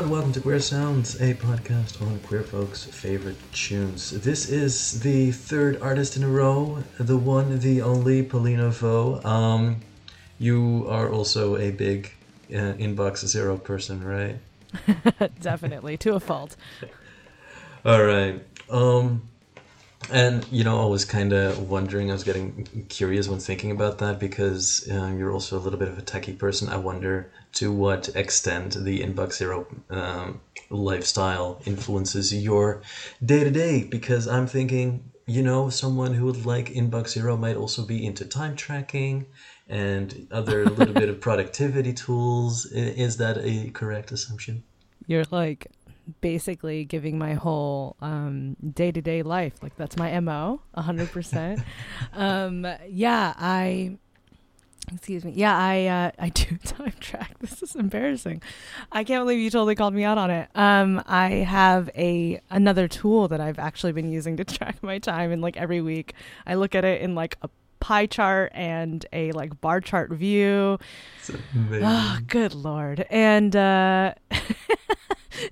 and welcome to Queer Sounds, a podcast on queer folks' favorite tunes. This is the third artist in a row, the one, the only, Paulina Vo. Um, you are also a big uh, Inbox Zero person, right? Definitely, to a fault. All right. Um, and you know, I was kind of wondering. I was getting curious when thinking about that because uh, you're also a little bit of a techie person. I wonder to what extent the Inbox Zero um, lifestyle influences your day to day. Because I'm thinking, you know, someone who would like Inbox Zero might also be into time tracking and other little bit of productivity tools. Is that a correct assumption? You're like basically giving my whole um, day-to-day life like that's my mo 100% um, yeah i excuse me. Yeah i uh, i do time track. This is embarrassing. I can't believe you totally called me out on it. Um, i have a another tool that i've actually been using to track my time and like every week. I look at it in like a pie chart and a like bar chart view. Oh good lord. And uh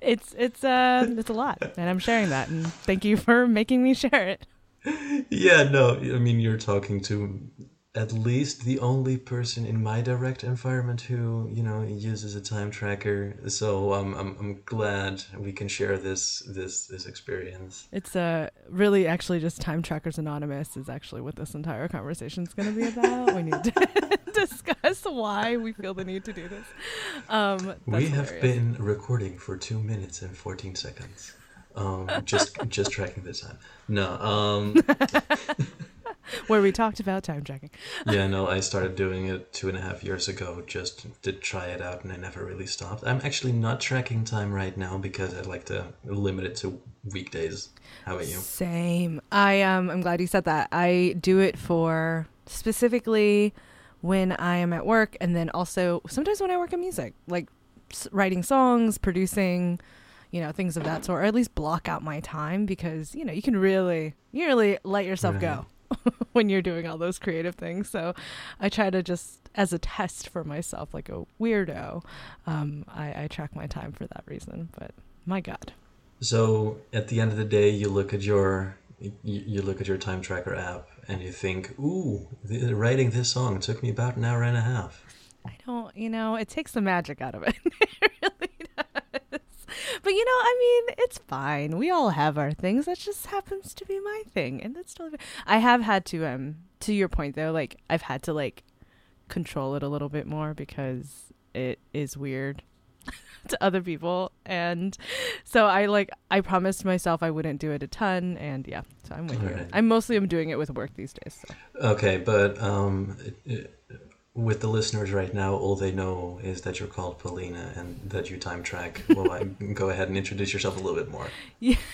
it's it's uh it's a lot, and I'm sharing that. And thank you for making me share it. Yeah, no, I mean you're talking to at least the only person in my direct environment who you know uses a time tracker. So um, I'm, I'm glad we can share this this this experience. It's uh really actually just time trackers anonymous is actually what this entire conversation is going to be about. We need to discuss why we feel the need to do this. Um we have hilarious. been recording for two minutes and 14 seconds. Um just just tracking the time. No um where we talked about time tracking. yeah, no, I started doing it two and a half years ago just to try it out, and I never really stopped. I'm actually not tracking time right now because I'd like to limit it to weekdays. How about you? Same. I um, I'm glad you said that. I do it for specifically when I am at work, and then also sometimes when I work in music, like writing songs, producing you know things of that sort or at least block out my time because you know you can really you really let yourself right. go when you're doing all those creative things. So I try to just, as a test for myself, like a weirdo, um, I, I track my time for that reason. But my God. So at the end of the day, you look at your you, you look at your time tracker app and you think, "Ooh, the, writing this song took me about an hour and a half." I don't, you know, it takes the magic out of it. it really but you know, I mean, it's fine. We all have our things. That just happens to be my thing, and that's totally. I have had to um to your point though, like I've had to like control it a little bit more because it is weird to other people and so i like i promised myself i wouldn't do it a ton and yeah so i'm with you i'm mostly i'm doing it with work these days so. okay but um with the listeners right now, all they know is that you're called Paulina and that you time track. Well, I go ahead and introduce yourself a little bit more. Yeah.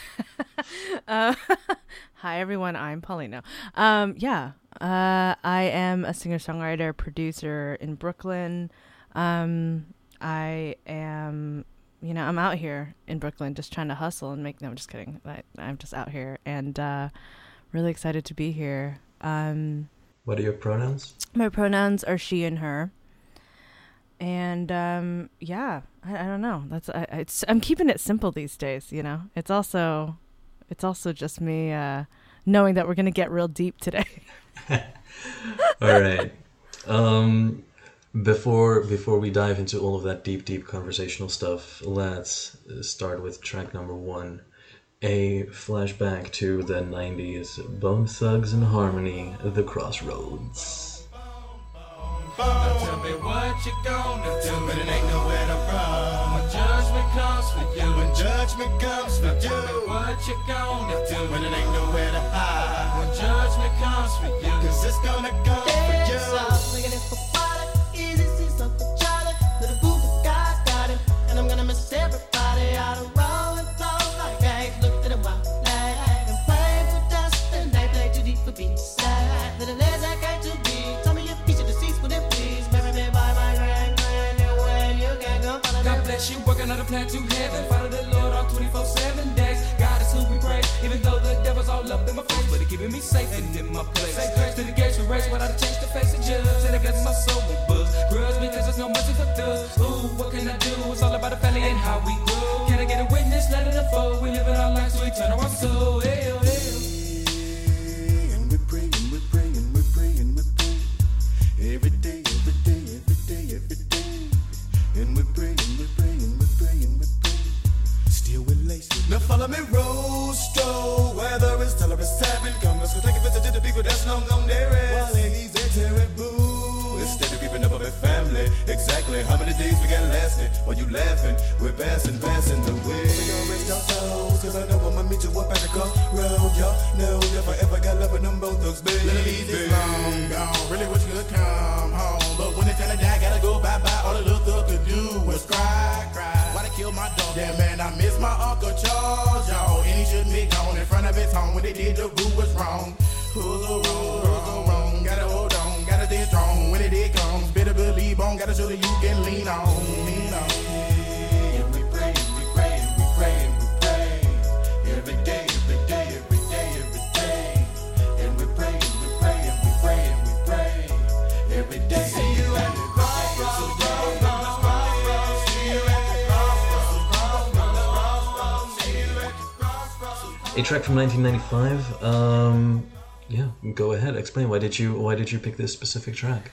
Uh, hi, everyone. I'm Paulina. Um, yeah, uh, I am a singer songwriter producer in Brooklyn. Um, I am, you know, I'm out here in Brooklyn just trying to hustle and make. No, I'm just kidding. I, am just out here and uh, really excited to be here. Um, what are your pronouns? My pronouns are she and her. And um, yeah, I, I, don't know. That's I, it's I'm keeping it simple these days. You know, it's also it's also just me uh, knowing that we're gonna get real deep today. All right. Um, before before we dive into all of that deep deep conversational stuff, let's start with track number one a flashback to the 90s Bone Thugs and Harmony, The Crossroads. Now tell me what you gonna do when it ain't nowhere to run. When judgment comes for you, when judgment comes for you. What you gonna do it ain't nowhere to hide. When judgment comes for you, cause it's gonna come a plan to heaven. Follow the Lord all 24 7 days. God is who we praise, even though the devil's all up in my face. But he's keeping me safe and in my place. Say grace to the gates of race I'd change to face of judge. And I my soul will buzz. Grudge because there's no mercy for thugs. Ooh, what can I do? It's all about the family and how we grow. Can I get a witness? Let it unfold. We live in our lives, so we turn our soul. Hell, hell. Every day Now follow me, Rosto. Weather is tell her seven. Come, let's go take a visit to the people that's long gone there. While ladies, they're terrible. Instead of keeping up with family, exactly how many days we got lasting? While you laughing, we're passing, passing the way. We gon' raise our souls, cause I know I'ma meet you up at the crossroad. Y'all know if I ever got love with them both thugs, baby. Wrong. Wrong? Gotta hold on, gotta stay strong. When it comes, better believe on. Gotta show that you can lean on, lean on. A track from 1995. Um, go ahead. Explain why did you why did you pick this specific track?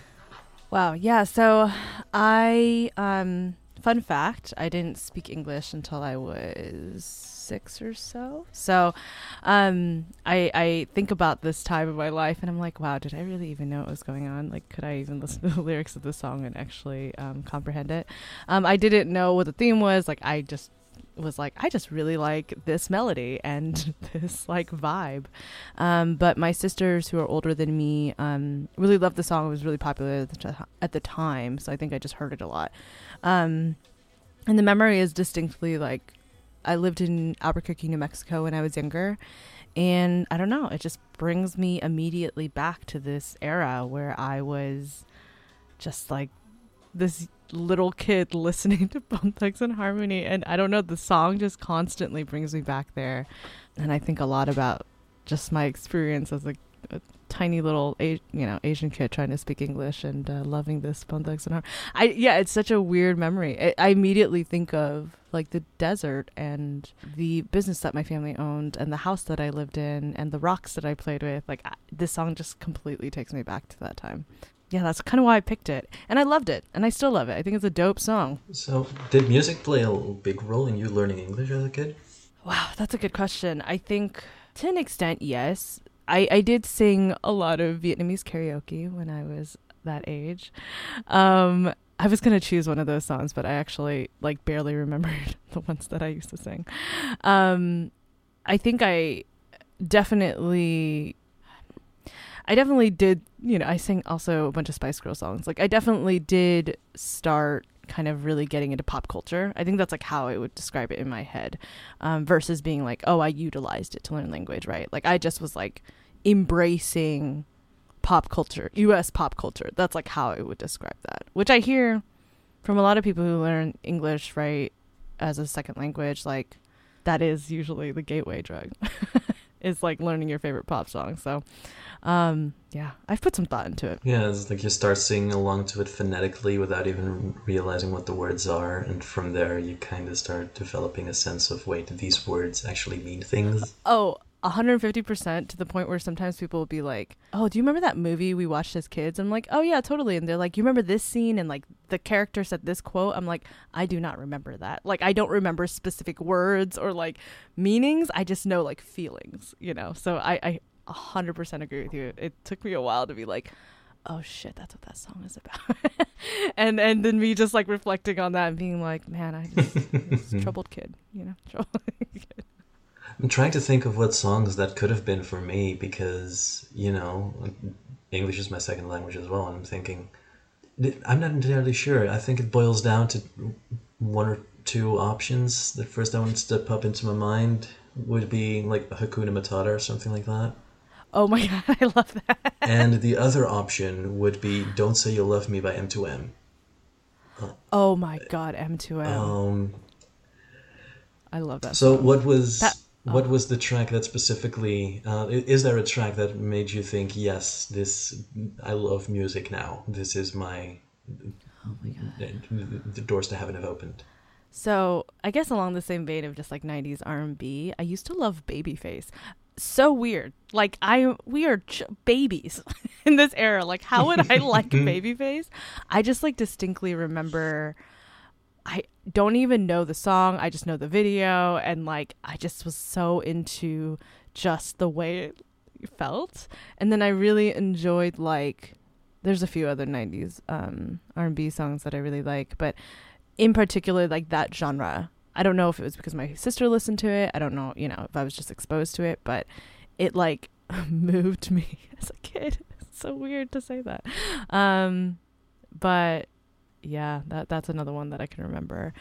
Wow. Yeah. So I, um, fun fact, I didn't speak English until I was six or so. So um, I, I think about this time of my life and I'm like, wow, did I really even know what was going on? Like, could I even listen to the lyrics of the song and actually um, comprehend it? Um, I didn't know what the theme was. Like, I just was like, I just really like this melody and this like vibe. Um, but my sisters, who are older than me, um, really loved the song. It was really popular at the, t- at the time, so I think I just heard it a lot. Um, and the memory is distinctly like I lived in Albuquerque, New Mexico when I was younger. And I don't know, it just brings me immediately back to this era where I was just like this little kid listening to Bone Thugs and Harmony. And I don't know, the song just constantly brings me back there. And I think a lot about just my experience as a, a tiny little, you know, Asian kid trying to speak English and uh, loving this Bone Thugs and Harmony. I yeah, it's such a weird memory. I, I immediately think of like the desert and the business that my family owned and the house that I lived in and the rocks that I played with. Like I, this song just completely takes me back to that time. Yeah, that's kind of why I picked it, and I loved it, and I still love it. I think it's a dope song. So, did music play a big role in you learning English as a kid? Wow, that's a good question. I think to an extent, yes. I, I did sing a lot of Vietnamese karaoke when I was that age. Um, I was gonna choose one of those songs, but I actually like barely remembered the ones that I used to sing. Um, I think I definitely, I definitely did. You know, I sang also a bunch of Spice Girl songs. Like I definitely did start kind of really getting into pop culture. I think that's like how I would describe it in my head, um, versus being like, oh, I utilized it to learn language, right? Like I just was like embracing pop culture, U.S. pop culture. That's like how I would describe that, which I hear from a lot of people who learn English, right, as a second language. Like that is usually the gateway drug. is like learning your favorite pop song. So, um, yeah, I've put some thought into it. Yeah, it's like you start singing along to it phonetically without even realizing what the words are, and from there you kind of start developing a sense of wait, these words actually mean things. Oh, 150% to the point where sometimes people will be like, Oh, do you remember that movie we watched as kids? I'm like, Oh, yeah, totally. And they're like, You remember this scene? And like the character said this quote. I'm like, I do not remember that. Like, I don't remember specific words or like meanings. I just know like feelings, you know? So I, I 100% agree with you. It took me a while to be like, Oh shit, that's what that song is about. and and then me just like reflecting on that and being like, man, I just, just troubled kid, you know, troubled kid. I'm trying to think of what songs that could have been for me because, you know, English is my second language as well, and I'm thinking, I'm not entirely sure. I think it boils down to one or two options. The first ones that pop into my mind would be like Hakuna Matata or something like that. Oh my god, I love that. And the other option would be Don't Say You Love Me by M2M. Oh my god, M2M. Um, I love that. so song. what was That- what was the track that specifically uh, is there a track that made you think yes this I love music now this is my Oh my god. the doors to heaven have opened So I guess along the same vein of just like '90s R&B, I used to love Babyface. So weird. Like I, we are ch- babies in this era. Like how would I like Babyface? I just like distinctly remember. I don't even know the song. I just know the video, and like I just was so into just the way it felt. And then I really enjoyed like there's a few other 90s um R&B songs that I really like, but in particular like that genre. I don't know if it was because my sister listened to it. I don't know, you know, if I was just exposed to it, but it like moved me as a kid. It's so weird to say that. Um but yeah, that that's another one that I can remember.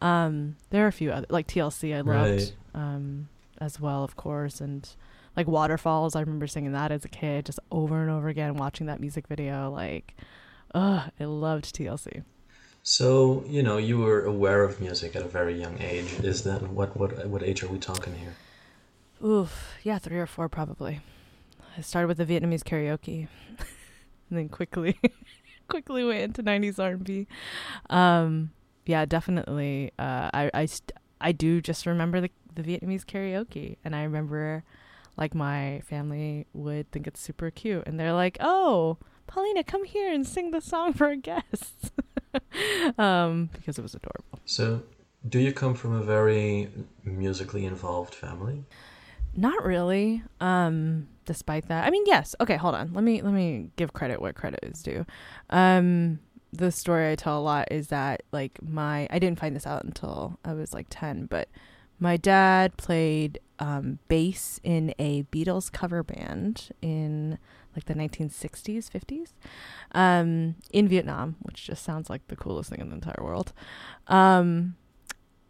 Um there are a few other like TLC I loved Right. um as well, of course, and like Waterfalls. I remember singing that as a kid, just over and over again, watching that music video. Like, ugh, I loved TLC. So you know you were aware of music at a very young age. Is that what what what age are we talking here? Oof, yeah, three or four probably. I started with the Vietnamese karaoke, and then quickly, quickly went into '90s R&B. Um, yeah, definitely. Uh, I I st- I do just remember the the Vietnamese karaoke, and I remember like my family would think it's super cute, and they're like, "Oh, Paulina, come here and sing the song for our guests," um, because it was adorable. So do you come from a very musically involved family? Not really. Um, despite that, I mean, yes. Okay, hold on. Let me let me give credit where credit is due. Um, the story I tell a lot is that like my I didn't find this out until I was like ten, but my dad played um, bass in a Beatles cover band in like the 1960s, 50s, um, in Vietnam, which just sounds like the coolest thing in the entire world. Um,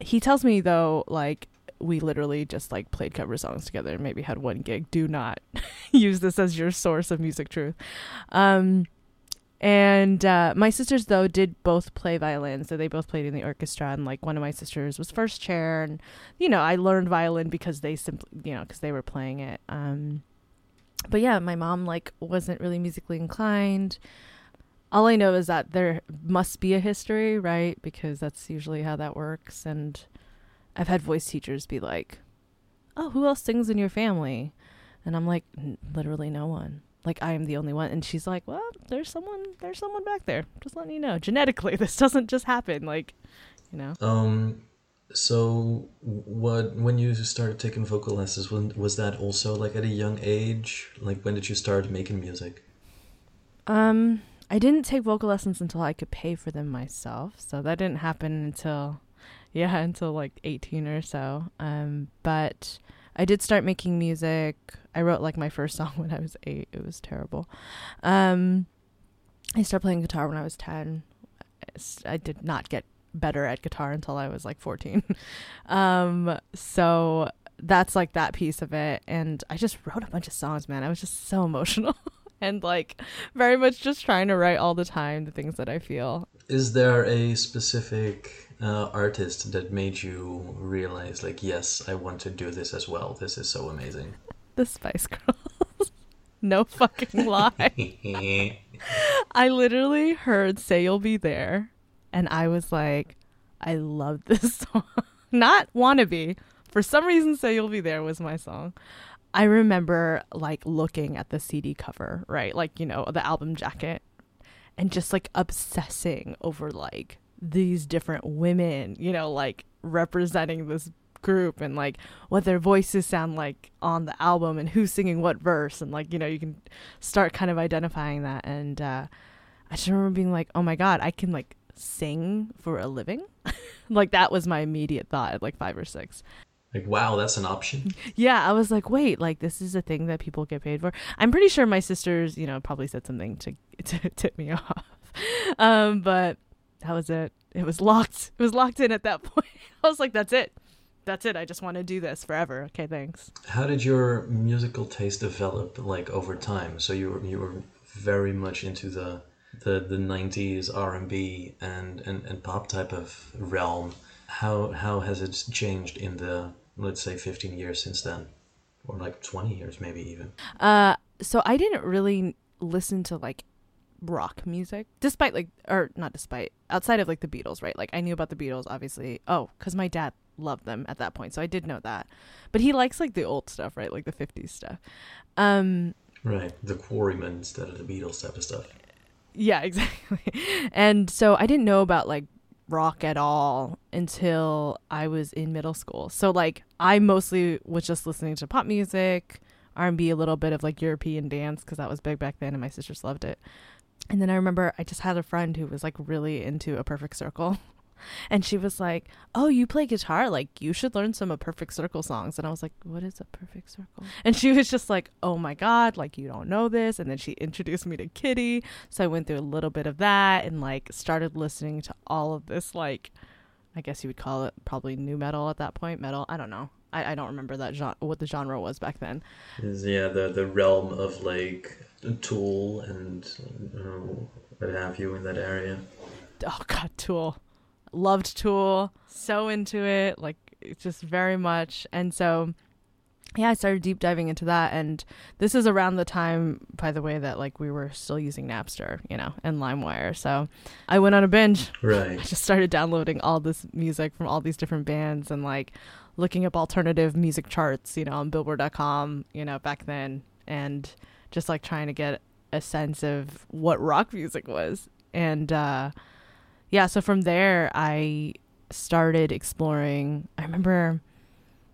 he tells me though, like we literally just like played cover songs together maybe had one gig. Do not use this as your source of music truth. Um, and uh, my sisters though did both play violin, so they both played in the orchestra. And like one of my sisters was first chair, and you know I learned violin because they simply, you know, because they were playing it. Um, but yeah, my mom like wasn't really musically inclined. All I know is that there must be a history, right? Because that's usually how that works. And I've had voice teachers be like, "Oh, who else sings in your family?" And I'm like, "N- "Literally no one. Like I am the only one." And she's like, "Well, there's someone. There's someone back there. Just letting you know. Genetically, this doesn't just happen. Like, you know." Um, so what when you started taking vocal lessons, when, was that also like at a young age? Like when did you start making music? Um, I didn't take vocal lessons until I could pay for them myself. So that didn't happen until, yeah, until like 18 or so. Um, but I did start making music. I wrote like my first song when I was eight. It was terrible. Um, I started playing guitar when I was 10. I did not get better at guitar until I was like 14. um, so that's like that piece of it. And I just wrote a bunch of songs, man. I was just so emotional. and like very much just trying to write all the time the things that I feel. Is there a specific uh, artist that made you realize, like, yes, I want to do this as well? This is so amazing. The Spice Girls. no fucking lie. I literally heard Say You'll Be There and I was like, I love this song. Not Wannabe. For some reason, Say You'll Be There was my song. I remember like looking at the CD cover, right? Like, you know, the album jacket and just like obsessing over like these different women, you know, like representing this group and like what their voices sound like on the album and who's singing what verse and like, you know, you can start kind of identifying that and uh I just remember being like, "Oh my god, I can like sing for a living?" like that was my immediate thought at like 5 or 6. Like, wow, that's an option. Yeah, I was like, wait, like this is a thing that people get paid for. I'm pretty sure my sisters, you know, probably said something to to tip me off. Um, but that was it. It was locked. It was locked in at that point. I was like, that's it. That's it. I just want to do this forever. Okay, thanks. How did your musical taste develop, like over time? So you were you were very much into the the the '90s R&B and and and pop type of realm. How how has it changed in the let's say 15 years since then, or like 20 years maybe even? Uh, so I didn't really listen to like rock music, despite like, or not despite, outside of like the Beatles, right? Like I knew about the Beatles, obviously. Oh, because my dad loved them at that point, so I did know that. But he likes like the old stuff, right? Like the '50s stuff. Um, Right, the Quarrymen instead of the Beatles type of stuff. yeah, exactly. And so I didn't know about like rock at all until I was in middle school. So like I mostly was just listening to pop music R&B, a little bit of like European dance because that was big back then, and my sisters loved it. And then I remember I just had a friend who was like really into a perfect circle. And she was like, Oh, you play guitar? Like, you should learn some of Perfect Circle songs. And I was like, What is a perfect circle? And she was just like, Oh my God, like, you don't know this. And then she introduced me to Kittie. So I went through a little bit of that and like started listening to all of this, like, I guess you would call it probably nu metal at that point. Metal. I don't know. I, I don't remember that genre, what the genre was back then. Yeah the the realm of like Tool and uh, what have you in that area. oh god tool. Loved tool. So into it like it's just very much. And so yeah i started deep diving into that. And this is around the time by the way that like we were still using napster you know and limewire. So i went on a binge. Right. I just started downloading all this music from all these different bands and like looking up alternative music charts, you know, on billboard.com, you know, back then. And just like trying to get a sense of what rock music was. And uh yeah, so from there I started exploring. I remember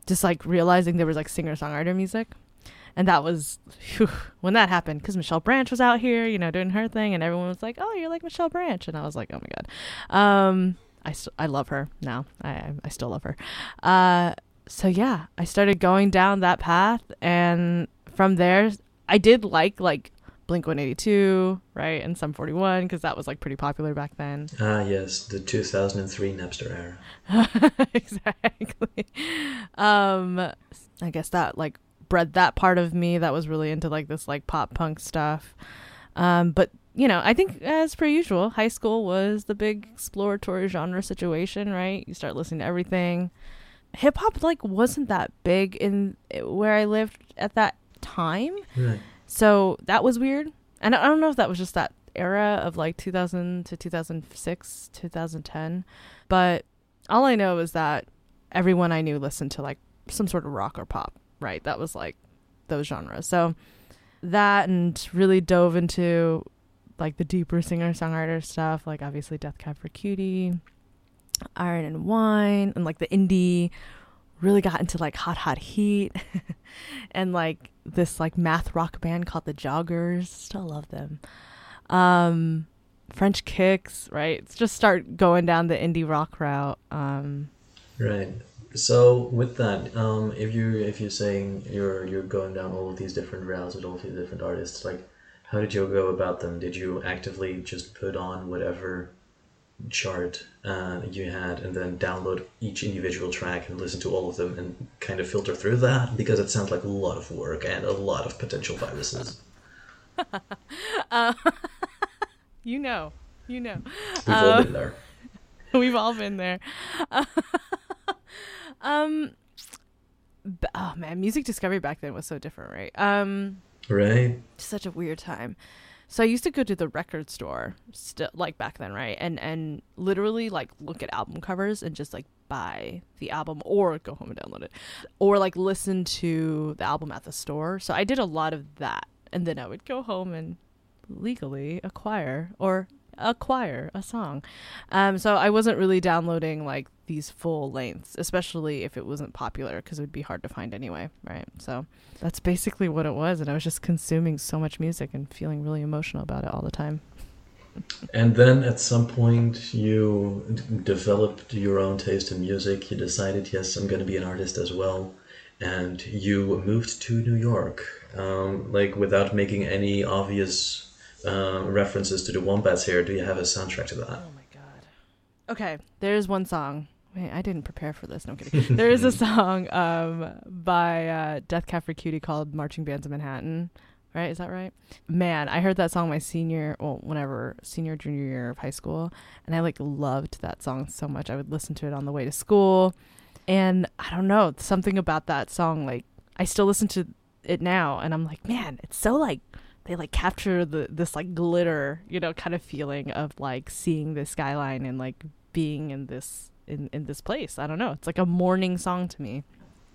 just like realizing there was like singer-songwriter music. And that was phew, when that happened because Michelle Branch was out here, you know, doing her thing, and everyone was like, "Oh, you're like Michelle Branch," and I was like, "Oh my god." Um, I st- I love her now. I I still love her. Uh, so yeah, I started going down that path, and from there, I did like like Blink One Eighty Two, right, and Sum Forty One because that was like pretty popular back then. Ah yes, the 2003 Napster era. exactly. Um, I guess that like bred that part of me that was really into like this like pop punk stuff. Um, but you know, I think as per usual, high school was the big exploratory genre situation, right? You start listening to everything. Hip hop like wasn't that big in where I lived at that time. Right. So that was weird. And I don't know if that was just that era of like 2000 to 2006, 2010. But all I know is that everyone I knew listened to like some sort of rock or pop, right? That was like those genres. So that and really dove into like the deeper singer songwriter stuff, like obviously Death Cab for Cutie, Iron and Wine, and like the indie. Really got into like Hot Hot Heat and like this like math rock band called the Joggers. Still love them. Um, French Kicks, right? Just start going down the indie rock route. Um, Right. So with that, um, if you if you're saying you're you're going down all of these different routes with all these different artists, like how did you go about them? Did you actively just put on whatever chart uh, you had and then download each individual track and listen to all of them and kind of filter through that? Because it sounds like a lot of work and a lot of potential viruses. you know, you know. We've all been there. We've all been there. um, b- oh man, music discovery back then was so different, right? Um, Right? such a weird time. So I used to go to the record store, still like back then, right? And and literally like look at album covers and just like buy the album or go home and download it, or like listen to the album at the store. So I did a lot of that, and then I would go home and legally acquire or acquire a song. Um, so I wasn't really downloading like these full lengths, especially if it wasn't popular, because it would be hard to find anyway, right? So that's basically what it was, and I was just consuming so much music and feeling really emotional about it all the time. And then at some point you developed your own taste in music. You decided, yes, I'm going to be an artist as well. And you moved to New York, um, like without making any obvious uh, references to the Wombats here. Do you have a soundtrack to that? Oh my god. Okay, there's one song. Wait, I didn't prepare for this. No I'm kidding. there is a song um, by uh, Death Cab for Cutie called "Marching Bands of Manhattan." Right? Is that right? Man, I heard that song my senior, well, whenever senior junior year of high school, and I like loved that song so much. I would listen to it on the way to school, and I don't know something about that song. Like I still listen to it now, and I'm like, man, it's so like they like capture the this like glitter, you know, kind of feeling of like seeing the skyline and like being in this in in this place. I don't know. It's like a morning song to me.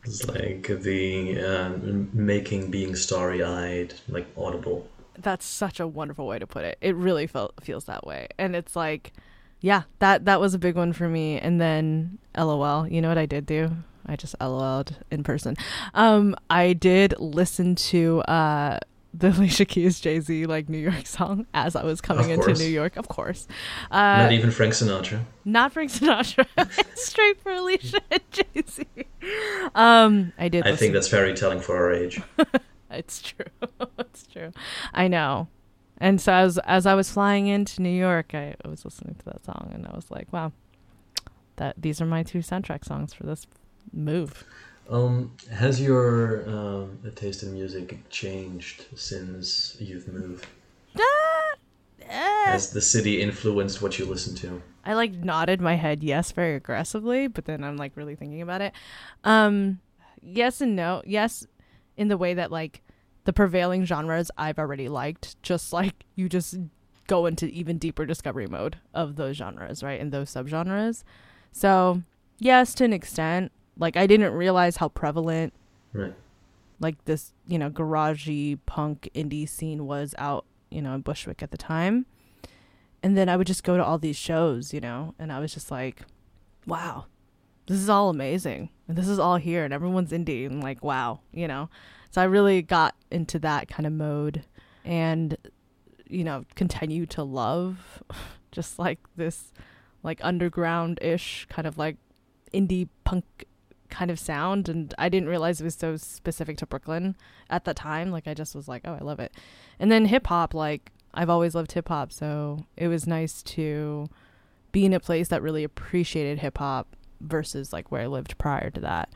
It's like the uh, making being starry eyed, like audible. That's such a wonderful way to put it. It really felt feels that way. And it's like yeah, that that was a big one for me. And then LOL, you know what I did do? I just LOL'd in person. Um, I did listen to uh the Alicia Keys Jay Z like New York song as I was coming into. New York. Of course, uh, Not even Frank Sinatra. not Frank Sinatra. Straight for Alicia and Jay Z. Um, I did. I think that's very telling for our age. It's true. it's true. I know. And so as as I was flying into New York, I was listening to that song, and I was like, "Wow, that these are my two soundtrack songs for this move." Um, has your um, taste in music changed since you've moved? Has the city influenced what you listen to? I like nodded my head yes very aggressively, but then I'm like really thinking about it. Um, yes and no. Yes, in the way that like the prevailing genres I've already liked, just like you just go into even deeper discovery mode of those genres, right? And those subgenres. So, yes, to an extent. Like I didn't realize how prevalent Right. like this, you know, garagey punk indie scene was out, you know, in Bushwick at the time. And then I would just go to all these shows, you know, and I was just like, wow, this is all amazing. And this is all here and everyone's indie and like, wow, you know. So I really got into that kind of mode and you know, continue to love just like this like underground ish kind of like indie punk kind of sound and I didn't realize it was so specific to Brooklyn at that time. Like I just was like, oh, I love it. And then hip hop, like I've always loved hip hop, so it was nice to be in a place that really appreciated hip hop versus like where I lived prior to that.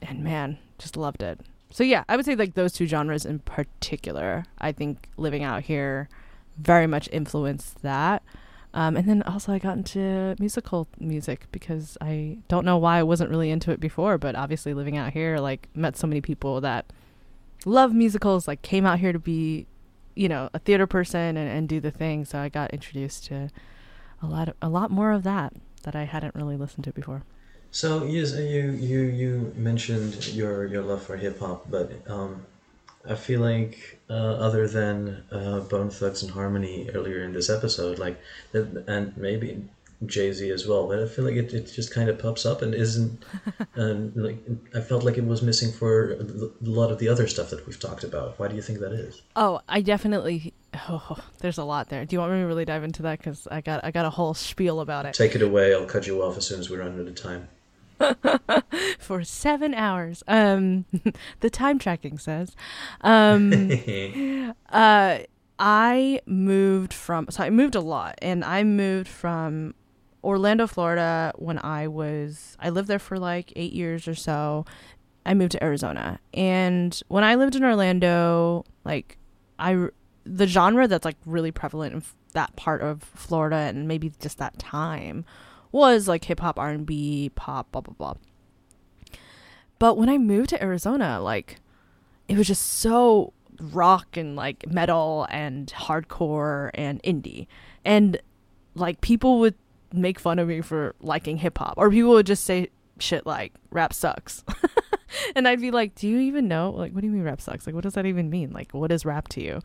And man, just loved it. So yeah, I would say like those two genres in particular. I think living out here very much influenced that. Um, and then also I got into musical music because I don't know why I wasn't really into it before, but obviously living out here, like met so many people that love musicals, like came out here to be, you know, a theater person and, and do the thing. So I got introduced to a lot of, a lot more of that that I hadn't really listened to before. So yes, you you you mentioned your your love for hip hop, but um, I feel like uh, other than uh, Bone Thugs and Harmony earlier in this episode, like and maybe Jay Z as well, but I feel like it, it just kind of pops up and isn't and like I felt like it was missing for a lot of the other stuff that we've talked about. Why do you think that is? Oh, I definitely. Oh, there's a lot there. Do you want me to really dive into that? Because I got I got a whole spiel about it Take it away. I'll cut you off as soon as we run out of time. for seven hours. Um, the time tracking says. Um, uh, I moved from. So I moved a lot, and I moved from Orlando, Florida, when I was. I lived there for like eight years or so. I moved to Arizona, and when I lived in Orlando, like I the genre that's like really prevalent in f- that part of Florida and maybe just that time was like hip hop, R and B, pop, blah blah blah. But when I moved to Arizona, like it was just so rock and like metal and hardcore and indie. And like people would make fun of me for liking hip hop or people would just say shit like rap sucks. and I'd be like, "Do you even know? Like what do you mean rap sucks? Like what does that even mean? Like what is rap to you?"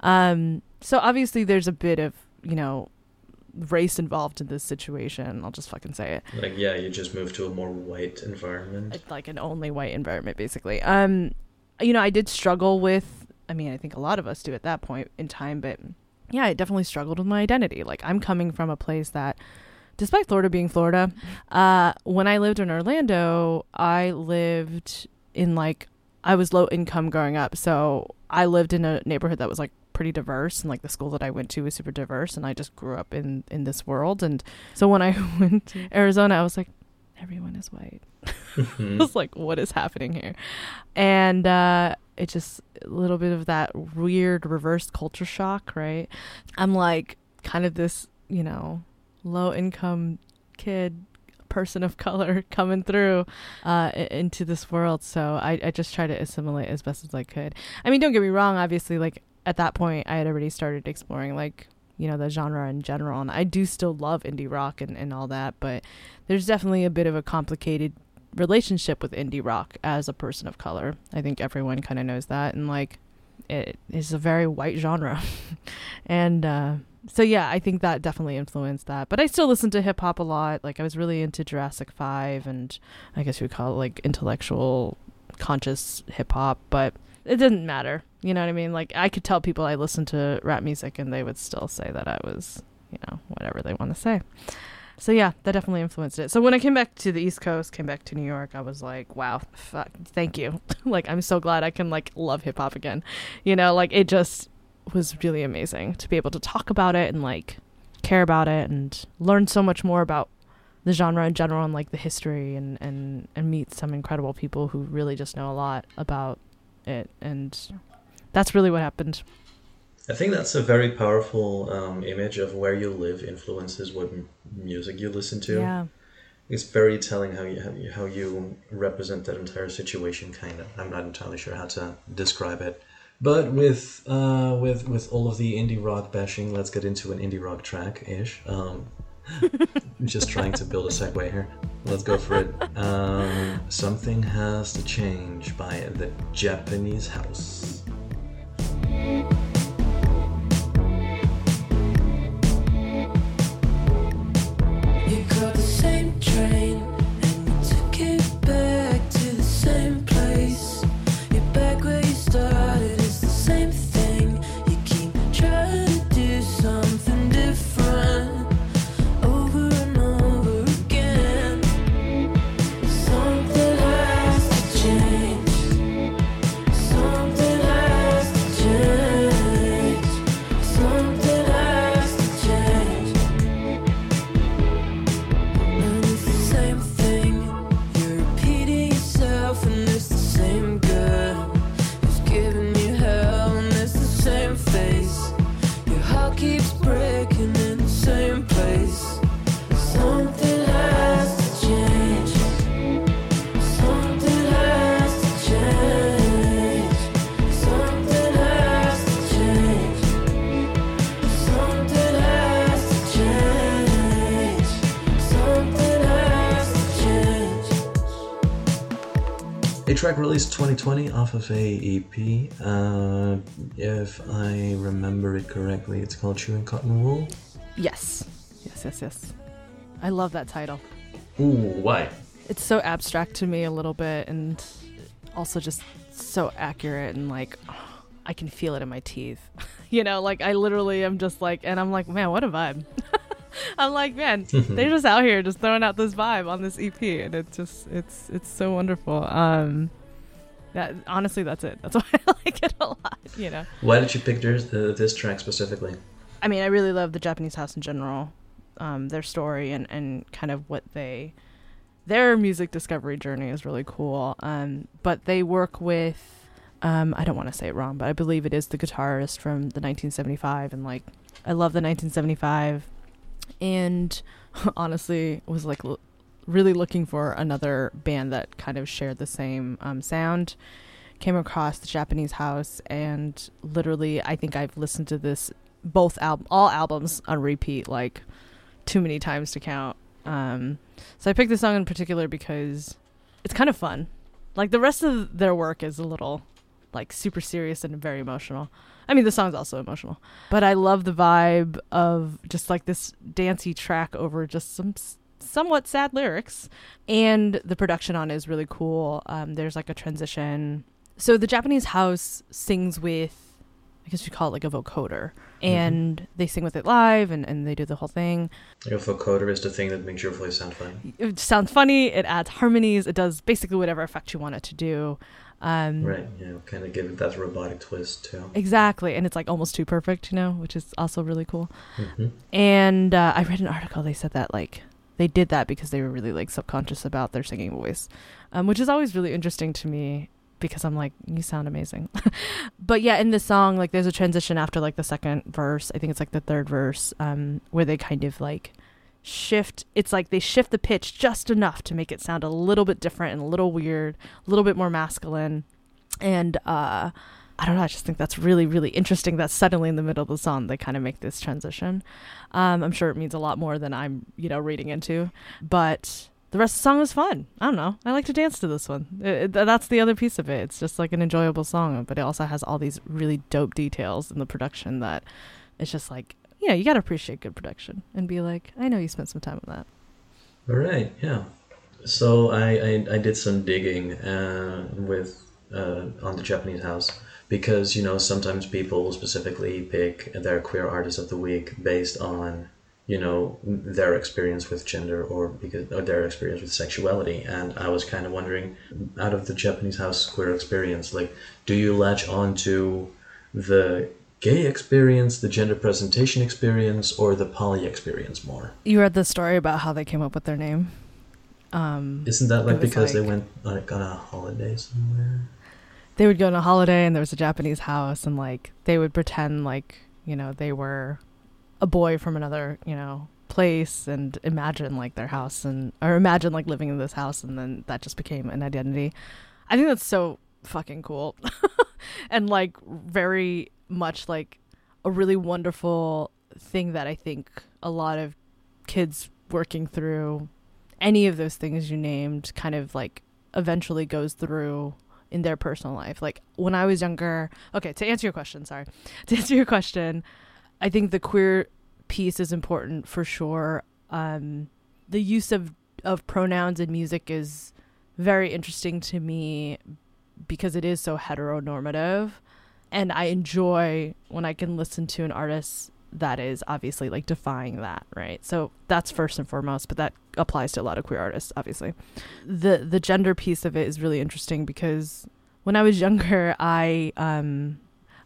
Um so obviously there's a bit of, you know, race involved in this situation. I'll just fucking say it Like yeah, you just moved to a more white environment. Like an only white environment basically um you know i did struggle with i mean i think a lot of us do at that point in time but yeah i definitely struggled with my identity like i'm coming from a place that despite florida being florida uh when i lived in orlando i lived in like i was low income growing up so i lived in a neighborhood that was like pretty diverse and like the school that i went to was super diverse and i just grew up in in this world and so when i went to arizona i was like everyone is white I was like, what is happening here? And uh, it just a little bit of that weird reverse culture shock, right? I'm like kind of this, you know, low income kid, person of color coming through uh, into this world. So I, I just try to assimilate as best as I could. I mean, don't get me wrong. Obviously, like at that point, I had already started exploring like you know the genre in general, and I do still love indie rock and, and all that, but there's definitely a bit of a complicated relationship with indie rock as a person of color. I think everyone kind of knows that. And like, it is a very white genre, and uh, so yeah, I think that definitely influenced that. But I still listen to hip hop a lot. Like I was really into Jurassic Five, and I guess you would call it like intellectual, conscious hip hop. But it didn't matter. You know what I mean? Like I could tell people I listened to rap music, and they would still say that I was, you know, whatever they want to say. So yeah, that definitely influenced it. So when I came back to the East Coast, came back to New York, I was like, wow, fuck, thank you. like I'm so glad I can like love hip hop again. You know, like it just was really amazing to be able to talk about it and like care about it and learn so much more about the genre in general and like the history and and and meet some incredible people who really just know a lot about it and that's really what happened. I think that's a very powerful um, image of where you live influences what m- music you listen to. Yeah. It's very telling how you how you, how you represent that entire situation. Kind of, I'm not entirely sure how to describe it, but with uh, with with all of the indie rock bashing, let's get into an indie rock track ish. Um, just trying to build a segue here. Let's go for it. Um, Something has to change by the Japanese House. Released 2020 off of a EP. Uh, if I remember it correctly, it's called Chewing Cotton Wool. Yes. Yes, yes, yes. I love that title. Ooh, why? It's so abstract to me a little bit and also just so accurate and like I can feel it in my teeth. you know, like I literally am just like and I'm like, man, what a vibe. I'm like, man, they're just out here just throwing out this vibe on this EP and it's just it's it's so wonderful. Um that honestly that's it. That's why I like it a lot, you know. Why did you pick this, uh, this track specifically? I mean, I really love the Japanese house in general, um, their story and, and kind of what they, their music discovery journey is really cool. Um, but they work with, um, I don't want to say it wrong, but I believe it is the guitarist from the 1975, and like, I love the 1975, and honestly was like l- really looking for another band that kind of shared the same um, sound. Came across the Japanese house, and literally, I think I've listened to this both al- all albums on repeat like too many times to count. Um, so I picked this song in particular because it's kind of fun. Like the rest of their work is a little like super serious and very emotional. I mean, the song's also emotional, but I love the vibe of just like this dancey track over just some somewhat sad lyrics, and the production on it is really cool. Um, there's like a transition. So the Japanese house sings with I guess you call it like a vocoder. And they sing with it live and, and they do the whole thing. Your vocoder is the thing that makes your voice sound funny. It sounds funny, it adds harmonies, it does basically whatever effect you want it to do. Um, Right, yeah, kind of give it that robotic twist too. Exactly. And it's like almost too perfect, you know, which is also really cool. hmm And uh, I read an article, they said that like they did that because they were really like subconscious about their singing voice, um, which is always really interesting to me because I'm like, you sound amazing. but yeah, in the song, like there's a transition after like the second verse. I think it's like the third verse, um, where they kind of like shift. It's like they shift the pitch just enough to make it sound a little bit different and a little weird, a little bit more masculine. And uh, I don't know. I just think that's really, really interesting that suddenly in the middle of the song they kind of make this transition. Um, I'm sure it means a lot more than I'm, you know, reading into, but the rest of the song was fun. I don't know. I like to dance to this one. It, it- that's the other piece of it. It's just like an enjoyable song, but it also has all these really dope details in the production that it's just like, you know, you got to appreciate good production and be like, I know you spent some time on that. All right, yeah. So I, I, I did some digging uh, with uh, on the Japanese House because you know sometimes people specifically pick their queer artist of the week based on you know their experience with gender or because or their experience with sexuality and I was kind of wondering out of the Japanese House queer experience like do you latch on to the gay experience the gender presentation experience or the poly experience more You read the story about how they came up with their name. Um, Isn't that like because they went like on a holiday somewhere? They would go on a holiday and there was a Japanese house and like they would pretend like you know they were a boy from another you know place and imagine like their house and or imagine like living in this house and then that just became an identity. I think that's so fucking cool and like very much like a really wonderful thing that I think a lot of kids working through any of those things you named kind of like eventually goes through in their personal life. Like when I was younger, okay, to answer your question, sorry. To answer your question, I think the queer piece is important for sure. Um, the use of, of pronouns in music is very interesting to me because it is so heteronormative. And I enjoy when I can listen to an artist that is obviously like defying that, right? So that's first and foremost, but that applies to a lot of queer artists, obviously. The the gender piece of it is really interesting because when I was younger, I um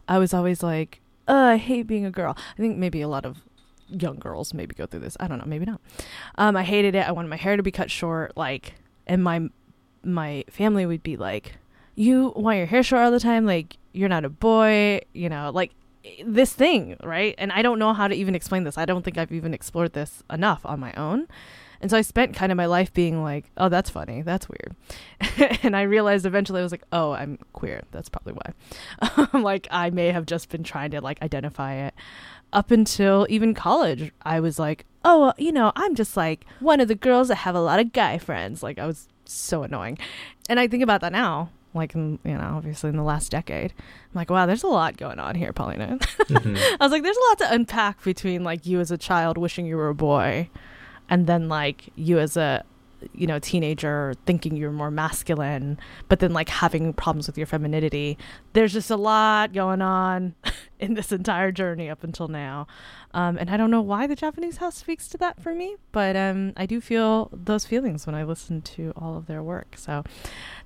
I was always like, "Oh, I hate being a girl." I think maybe a lot of young girls maybe go through this. I don't know, maybe not. Um I hated it. I wanted my hair to be cut short like and my my family would be like, "You want your hair short all the time? Like you're not a boy, you know, like this thing, right? And I don't know how to even explain this. I don't think I've even explored this enough on my own. And so I spent kind of my life being like, oh, that's funny. That's weird. and I realized eventually I was like, oh, I'm queer. That's probably why. like I may have just been trying to like identify it. Up until even college, I was like, oh, you know, I'm just like one of the girls that have a lot of guy friends. Like I was so annoying. And I think about that now, like, in, you know, obviously in the last decade. I'm like, wow, there's a lot going on here, Paulina. I was like, there's a lot to unpack between like you as a child wishing you were a boy, and then like you as a you know teenager thinking you're more masculine, but then like having problems with your femininity. There's just a lot going on in this entire journey up until now, um, and I don't know why the Japanese house speaks to that for me, but um, I do feel those feelings when I listen to all of their work. So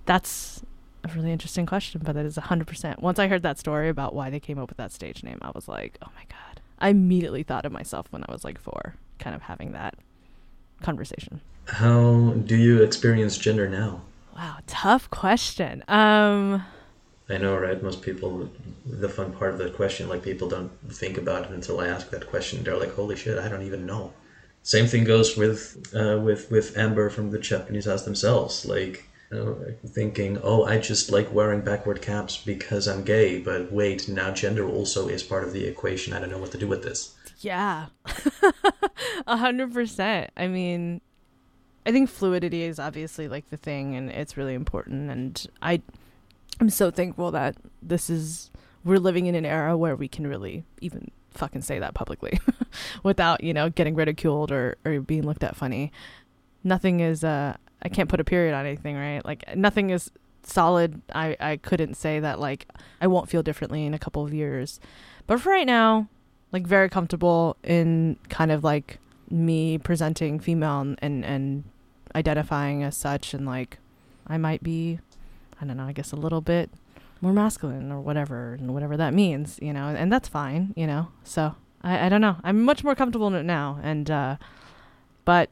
that's a really interesting question, but that is 100%. Once I heard that story about why they came up with that stage name, I was like, oh my God. I immediately thought of myself when I was like four, kind of having that conversation. How do you experience gender now? Wow, tough question. Um, I know, right? Most people, the fun part of that question, like people don't think about it until I ask that question. They're like, "Holy shit, I don't even know." Same thing goes with uh, with with Amber from the Japanese House themselves. Like thinking, "Oh, I just like wearing backward caps because I'm gay." But wait, now gender also is part of the equation. I don't know what to do with this. yeah, a hundred percent. I mean, I think fluidity is obviously like the thing, and it's really important. And I, I'm so thankful that this is we're living in an era where we can really even fucking say that publicly without you know getting ridiculed or or being looked at funny. Nothing is uh I can't put a period on anything, right? Like nothing is solid. I I couldn't say that like I won't feel differently in a couple of years. But for right now, like very comfortable in kind of like me presenting female and and, and identifying as such and like I might be I don't know, I guess a little bit more masculine or whatever and whatever that means, you know, and that's fine, you know. So I, I don't know. I'm much more comfortable in it now and uh but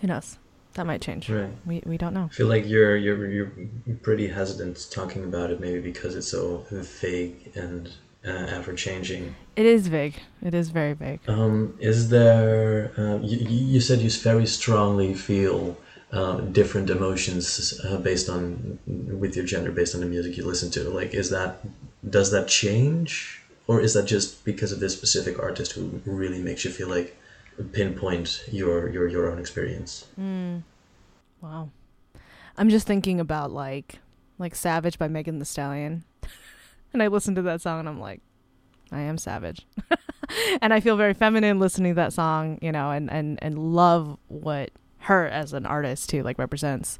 who knows? That might change. Right. We we don't know. I feel like you're you're you're pretty hesitant talking about it, maybe because it's so vague and uh, ever changing. It is vague. It is very vague. Um, is there? Uh, you, you said you very strongly feel uh, different emotions uh, based on with your gender, based on the music you listen to. Like, is that does that change, or is that just because of this specific artist who really makes you feel like pinpoint your your your own experience? Mm. Wow. I'm just thinking about like like Savage by Megan Thee Stallion. and I listen to that song and I'm like, I am savage. and I feel very feminine listening to that song, you know, and, and, and love what her as an artist too, like represents.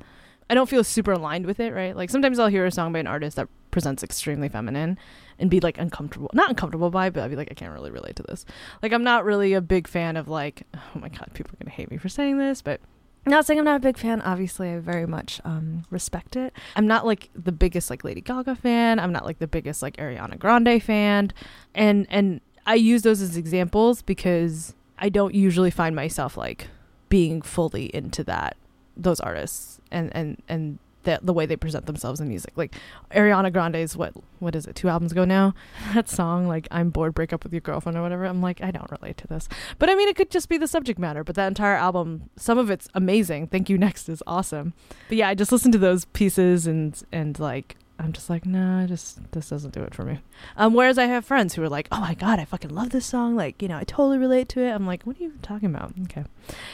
I don't feel super aligned with it, right? Like sometimes I'll hear a song by an artist that presents extremely feminine and be like uncomfortable, not uncomfortable by, but I'd be like, I can't really relate to this. Like I'm not really a big fan of like, oh my God, people are to hate me for saying this, but not saying I'm not a big fan. Obviously, I very much um, respect it. I'm not like the biggest like Lady Gaga fan. I'm not like the biggest like Ariana Grande fan, and and I use those as examples because I don't usually find myself like being fully into that those artists and and and the, the way they present themselves in music. Like Ariana Grande's what what is it? Two albums ago now. That song like I'm bored, break up with your girlfriend or whatever. I'm like I don't relate to this. But I mean it could just be the subject matter, but that entire album, some of it's amazing. Thank You Next is awesome. But yeah, I just listened to those pieces and and like I'm just like, no, I just this doesn't do it for me. Um, whereas I have friends who are like, oh my god, I fucking love this song. Like, you know, I totally relate to it. I'm like, what are you talking about? Okay,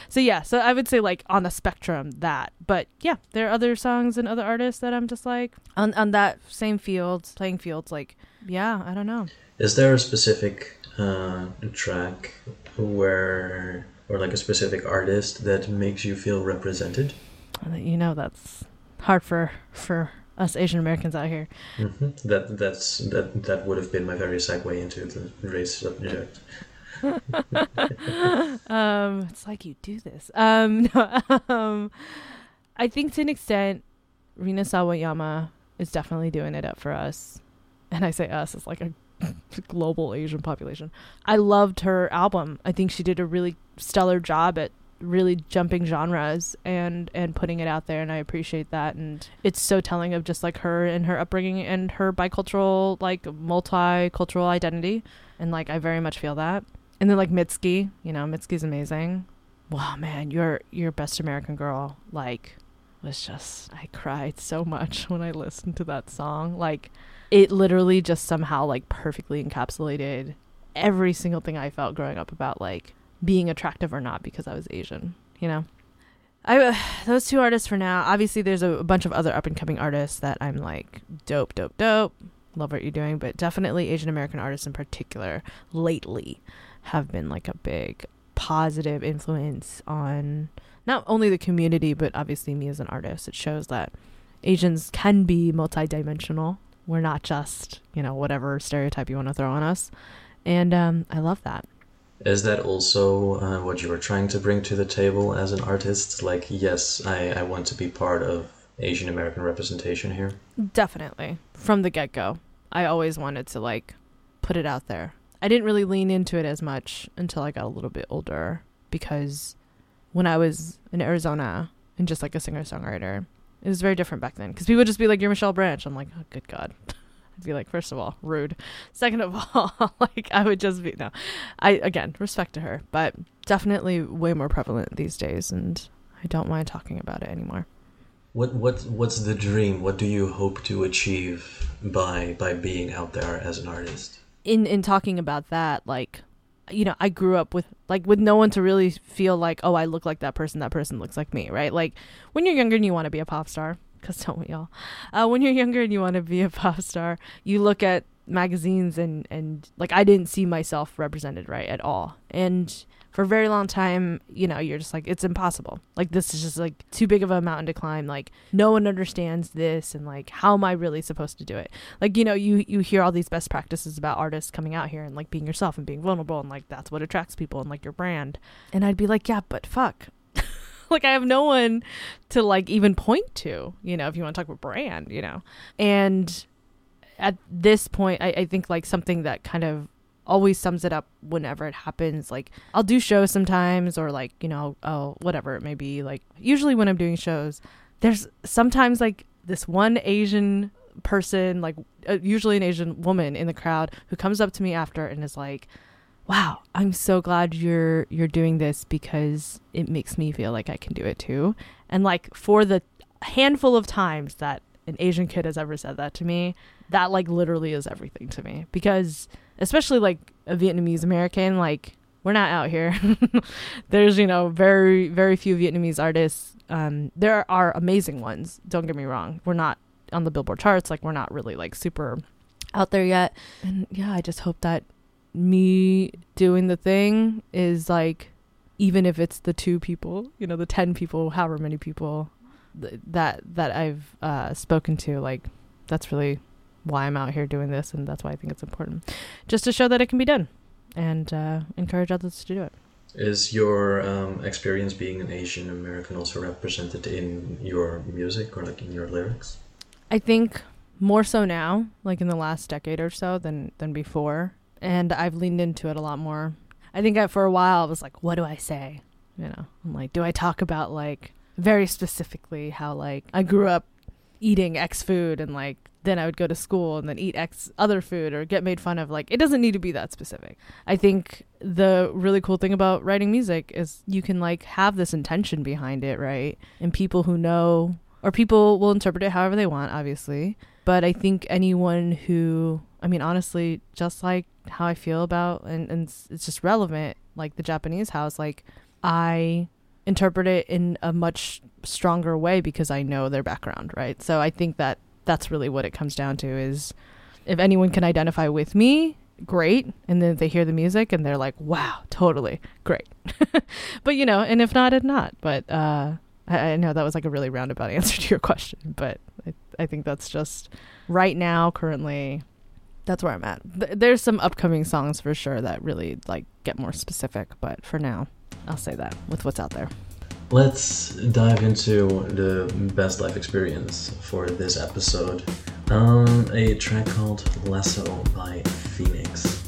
so yeah, so I would say like on the spectrum that, but yeah, there are other songs and other artists that I'm just like on on that same field, playing fields. Like, yeah, I don't know. Is there a specific uh, track where, or like a specific artist that makes you feel represented? You know, that's hard for for us Asian Americans out here. hmm That that's that that would have been my very segue into the race subject. um, it's like you do this. Um, no, um, I think to an extent, Rina Sawayama is definitely doing it up for us, and I say us, it's like a global Asian population. I loved her album. I think she did a really stellar job at really jumping genres and and putting it out there and I appreciate that. And it's so telling of just like her and her upbringing and her bicultural like multicultural identity. And like I very much feel that. And then like Mitski you know Mitski's amazing. Wow man your your best American girl like was just I cried so much when I listened to that song. Like it literally just somehow like perfectly encapsulated every single thing I felt growing up about like being attractive or not because I was Asian, you know. I those two artists for now. Obviously, there's a, a bunch of other up and coming artists that I'm like dope, dope, dope. Love what you're doing, but definitely Asian American artists in particular lately have been like a big positive influence on not only the community but obviously me as an artist. It shows that Asians can be multidimensional. We're not just you know whatever stereotype you want to throw on us, and um, I love that. Is that also uh, what you were trying to bring to the table as an artist? Like, yes, I, I want to be part of Asian American representation here. Definitely. From the get go. I always wanted to like put it out there. I didn't really lean into it as much until I got a little bit older because when I was in Arizona and just like a singer songwriter, it was very different back then. Because people would just be like, You're Michelle Branch. I'm like, Oh, good God. I'd be like, First of all, rude. Second of all, like, I would just be, no. I, again, respect to her, but definitely way more prevalent these days. And I don't mind talking about it anymore. What what what's the dream? What do you hope to achieve by by being out there as an artist? in in talking about that like you know i grew up with like with no one to really feel like oh i look like that person that person looks like me right like when you're younger and you want to be a pop star because don't we all? Uh, when you're younger and you want to be a pop star you look at magazines and and like i didn't see myself represented right at all. And for a very long time you know you're just like it's impossible. Like this is just like too big of a mountain to climb. Like no one understands this and like how am i really supposed to do it? Like you know you you hear all these best practices about artists coming out here and like being yourself and being vulnerable and like that's what attracts people and like your brand. And i'd be like yeah but fuck like i have no one to like even point to you know if you want to talk about brand you know? And at this point I, I think like something that kind of always sums it up whenever it happens like i'll do shows sometimes or like you know oh whatever it may be like usually when i'm doing shows there's sometimes like this one asian person like uh, usually an asian woman in the crowd who comes up to me after and is like wow i'm so glad you're you're doing this because it makes me feel like i can do it too and like for the handful of times that an asian kid has ever said that to me that like literally is everything to me because especially like a vietnamese american like we're not out here. There's, you know, very, very few Vietnamese artists. Um, there are amazing ones. Don't get me wrong. We're not on the Billboard charts. Like, we're not really like super out there yet. And yeah, I just hope that me doing the thing is like, even if it's the two people, you know, the 10 people, however many people th- that, that I've uh, spoken to, like, that's really why I'm out here doing this. And that's why I think it's important just to show that it can be done and uh, encourage others to do it. Is your um, experience being an Asian American also represented in your music or like in your lyrics? I think more so now, like in the last decade or so than than before, and I've leaned into it a lot more. I think I, for a while I was like, what do I say? You know, I'm like, do I talk about like very specifically how like I grew up eating X food and like then I would go to school and then eat X other food or get made fun of. Like, it doesn't need to be that specific. I think the really cool thing about writing music is you can like have this intention behind it, right? And people who know, or people will interpret it however they want, obviously. But I think anyone who, I mean, honestly, just like how I feel about, and, and it's- just relevant, like the Japanese house, like I interpret it in a much stronger way because I know their background, right? So I think that that's really what it comes down to is if anyone can identify with me, great. And then they hear the music and they're like, wow, totally great. but you know, and if not, if not. But uh, I, I know that was like a really roundabout answer to your question, but I, I think that's just right now, currently, that's where I'm at. Th- there's some upcoming songs for sure that really like get more specific, but for now, I'll say that with what's out there. Let's dive into the best life experience for this episode. Um, a track called Lasso by Phoenix.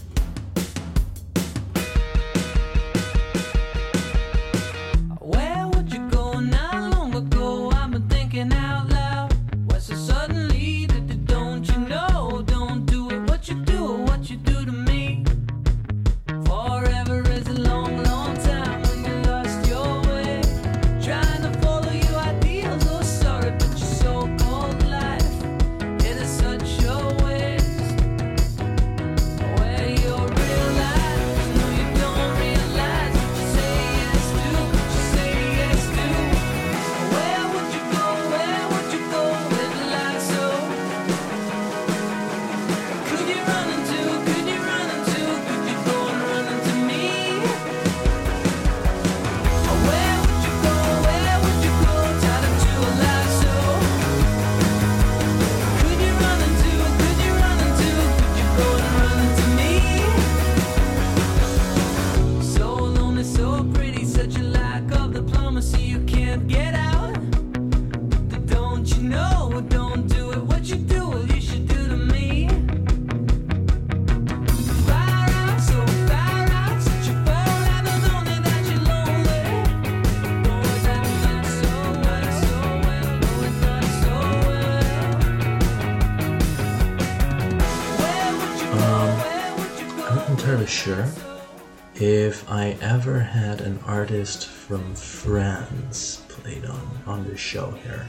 Artist from France played on on the show here.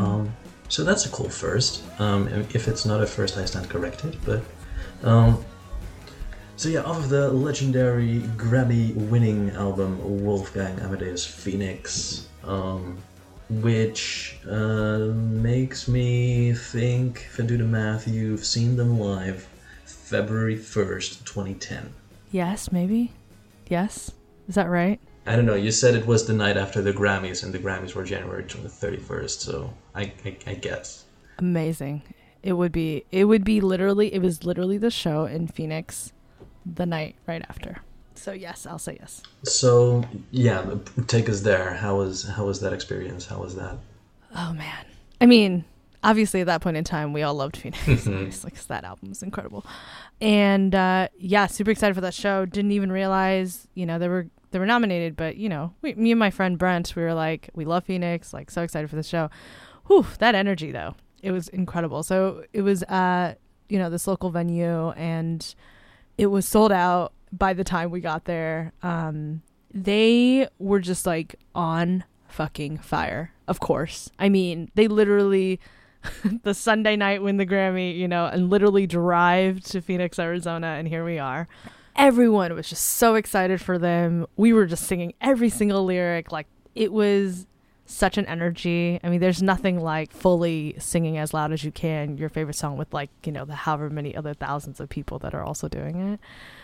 Um, so that's a cool first. Um, if it's not a first, I stand corrected. But um, so yeah, off of the legendary Grammy-winning album Wolfgang Amadeus Phoenix, um, which uh, makes me think, if I do the math, you've seen them live February 1st, 2010. Yes, maybe. Yes. Is that right? I don't know, you said it was the night after the Grammys, and the Grammys were January 31st, so I, I, I guess. Amazing. It would be it would be literally it was literally the show in Phoenix the night right after. So yes, I'll say yes. So, yeah, take us there. How was, how was that experience? How was that? Oh man. I mean, obviously at that point in time we all loved Phoenix, obviously, 'cause that album was incredible. And uh, yeah, super excited for that show. Didn't even realize, you know, they were they were nominated, but you know, we, me and my friend Brent, we were like, we love Phoenix, like so excited for the show. Whew, that energy though, it was incredible. So it was uh, you know, this local venue, and it was sold out by the time we got there. Um, they were just like on fucking fire. Of course. I mean, they literally the Sunday night win the Grammy, you know, and literally drive to Phoenix, Arizona, and here we are. everyone was just so excited for them. We were just singing every single lyric. Like it was such an energy. I mean, there's nothing like fully singing as loud as you can your favorite song with like, you know, the however many other thousands of people that are also doing it.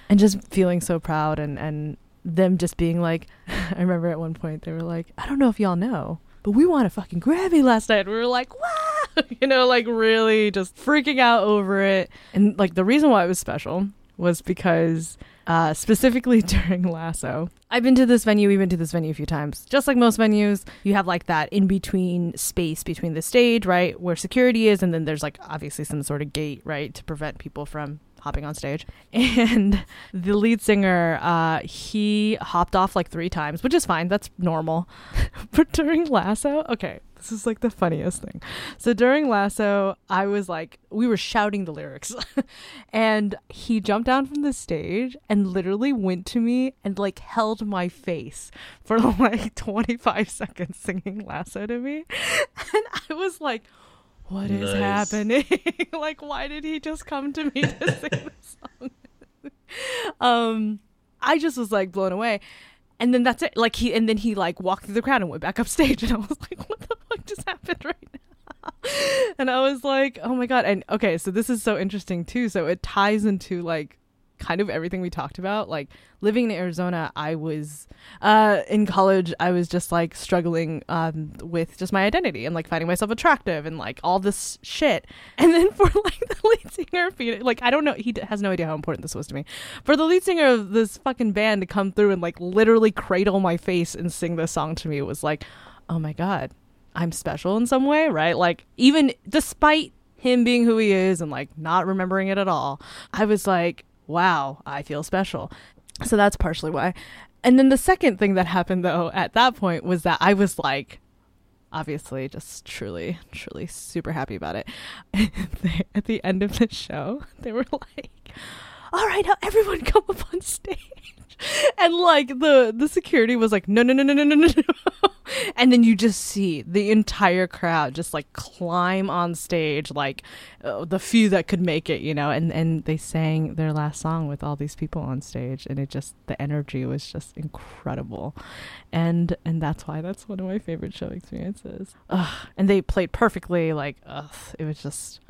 And just feeling so proud and and them just being like I remember at one point they were like, I don't know if y'all know, but we won a fucking Grammy last night. We were like, wow, you know, like really just freaking out over it. And like the reason why it was special was because uh, specifically during Lasso, I've been to this venue, we've been to this venue a few times. Just like most venues, you have like that in between space between the stage, right, where security is, and then there's like obviously some sort of gate, right, to prevent people from hopping on stage. And the lead singer, uh, he hopped off like three times, which is fine. That's normal. but during Lasso, okay, this is like the funniest thing. So during Lasso, I was like, we were shouting the lyrics. and he jumped down from the stage and literally went to me and like held my face for like 25 seconds singing Lasso to me. And I was like, what is Nice. happening? like, why did he just come to me to sing this song? um, I just was like blown away. And then that's it. Like he, and then he like walked through the crowd and went back upstage, and I was like, "What the fuck just happened right now?" And I was like, "Oh my god!" And okay, so this is so interesting too. So it ties into like kind of everything we talked about. Like living in Arizona, I was uh, in college. I was just like struggling um, with just my identity and like finding myself attractive and like all this shit. And then for like the lead singer, like I don't know, he has no idea how important this was to me. For the lead singer of this fucking band to come through and like literally cradle my face and sing this song to me was like, oh my god, I'm special in some way, right? Like even despite him being who he is and like not remembering it at all, I was like, wow, I feel special. So that's partially why. And then the second thing that happened though at that point was that I was like obviously just truly truly super happy about it. At the end of the show, they were like, "All right, now everyone come up on stage." And like the the security was like, "No, no, no, no, no, no, no." no." And then you just see the entire crowd just like climb on stage like uh, the few that could make it, you know, and and they sang their last song with all these people on stage and it just the energy was just incredible. And and that's why that's one of my favorite show experiences. Ugh, and they played perfectly like ugh, it was just